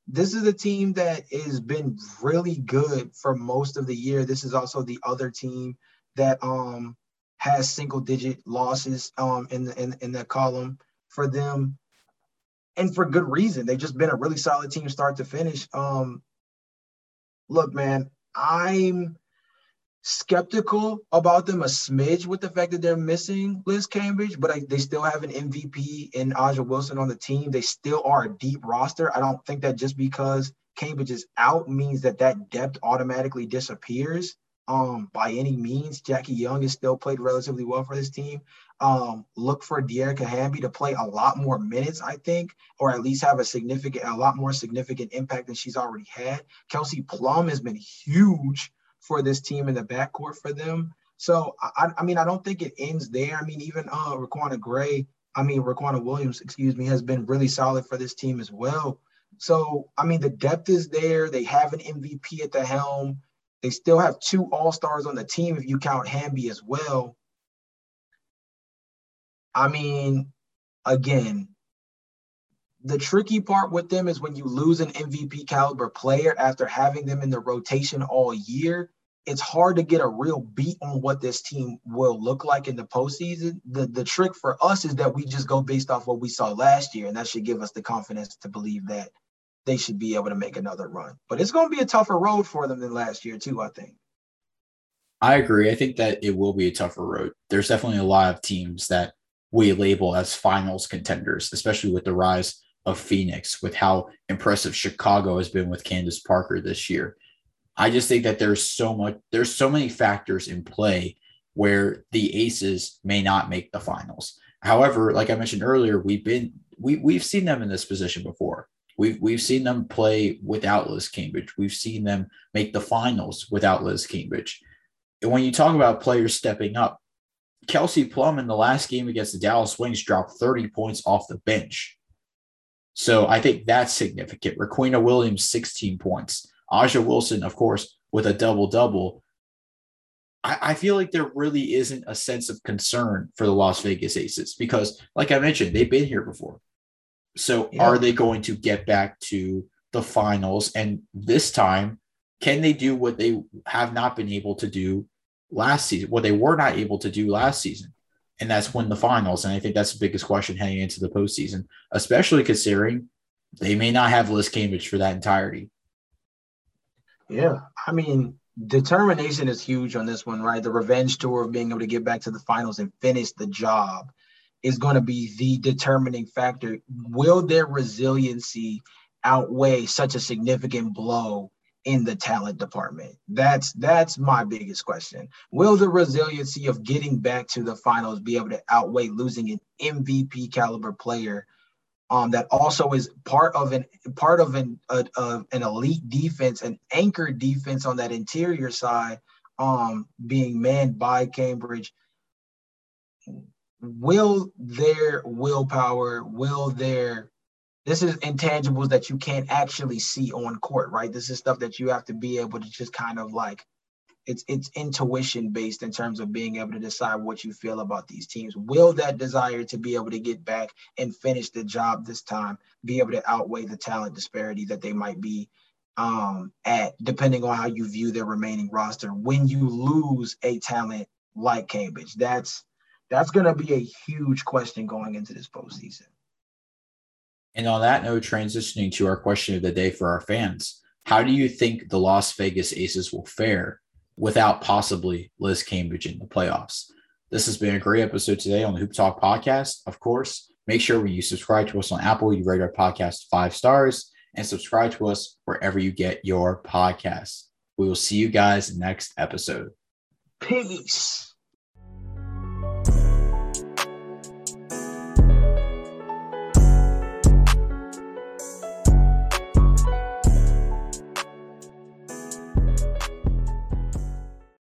B: This is a team that has been really good for most of the year. This is also the other team that um, has single digit losses um, in, the, in, in that column for them and for good reason. They've just been a really solid team start to finish. Um, look, man, I'm skeptical about them a smidge with the fact that they're missing Liz Cambage, but I, they still have an MVP in A'ja Wilson on the team. They still are a deep roster. I don't think that just because Cambage is out means that that depth automatically disappears um, by any means. Jackie Young has still played relatively well for this team. Um, look for Dearica Hamby to play a lot more minutes, I think, or at least have a significant, a lot more significant impact than she's already had. Kelsey Plum has been huge for this team in the backcourt for them. So I, I mean, I don't think it ends there. I mean, even uh Riquna Gray, I mean Riquna Williams, excuse me, has been really solid for this team as well. So I mean, the depth is there. They have an MVP at the helm. They still have two All Stars on the team if you count Hamby as well. I mean, again, the tricky part with them is when you lose an MVP caliber player after having them in the rotation all year, it's hard to get a real beat on what this team will look like in the postseason. The the trick for us is that we just go based off what we saw last year, and that should give us the confidence to believe that they should be able to make another run. But it's going to be a tougher road for them than last year, too, I think.
A: I agree. I think that it will be a tougher road. There's definitely a lot of teams that we label as finals contenders, especially with the rise of Phoenix, with how impressive Chicago has been with Candace Parker this year. I just think that there's so much, there's so many factors in play where the aces may not make the finals. However, like I mentioned earlier, we've been we we've seen them in this position before. We've we've seen them play without Liz Cambage. We've seen them make the finals without Liz Cambage. And when you talk about players stepping up, Kelsey Plum in the last game against the Dallas Wings dropped 30 points off the bench. So I think that's significant. Riquna Williams, 16 points. A'ja Wilson, of course, with a double double. I, I feel like there really isn't a sense of concern for the Las Vegas Aces because, like I mentioned, they've been here before. So yeah. are they going to get back to the finals? And this time, can they do what they have not been able to do last season, what they were not able to do last season? And that's win the finals. And I think that's the biggest question heading into the postseason, especially considering they may not have Liz Cambage for that entirety.
B: Yeah. I mean, determination is huge on this one, right? The revenge tour of being able to get back to the finals and finish the job is going to be the determining factor. Will their resiliency outweigh such a significant blow in the talent department? That's that's my biggest question. Will the resiliency of getting back to the finals be able to outweigh losing an MVP caliber player um, that also is part of an part of an a, an elite defense, an anchor defense on that interior side, um, being manned by Cambage. will their willpower, will their this is intangibles that you can't actually see on court, right? This is stuff that you have to be able to just kind of like it's it's intuition based in terms of being able to decide what you feel about these teams. Will that desire to be able to get back and finish the job this time be able to outweigh the talent disparity that they might be um, at, depending on how you view their remaining roster? When you lose a talent like Cambage, that's that's going to be a huge question going into this postseason.
A: And on that note, transitioning to our question of the day for our fans, how do you think the Las Vegas Aces will fare without possibly Liz Cambage in the playoffs? This has been a great episode today on the Hoop Talk podcast. Of course, Make sure when you subscribe to us on Apple. You rate our podcast five stars and subscribe to us wherever you get your podcasts. We will see you guys next episode.
B: Peace.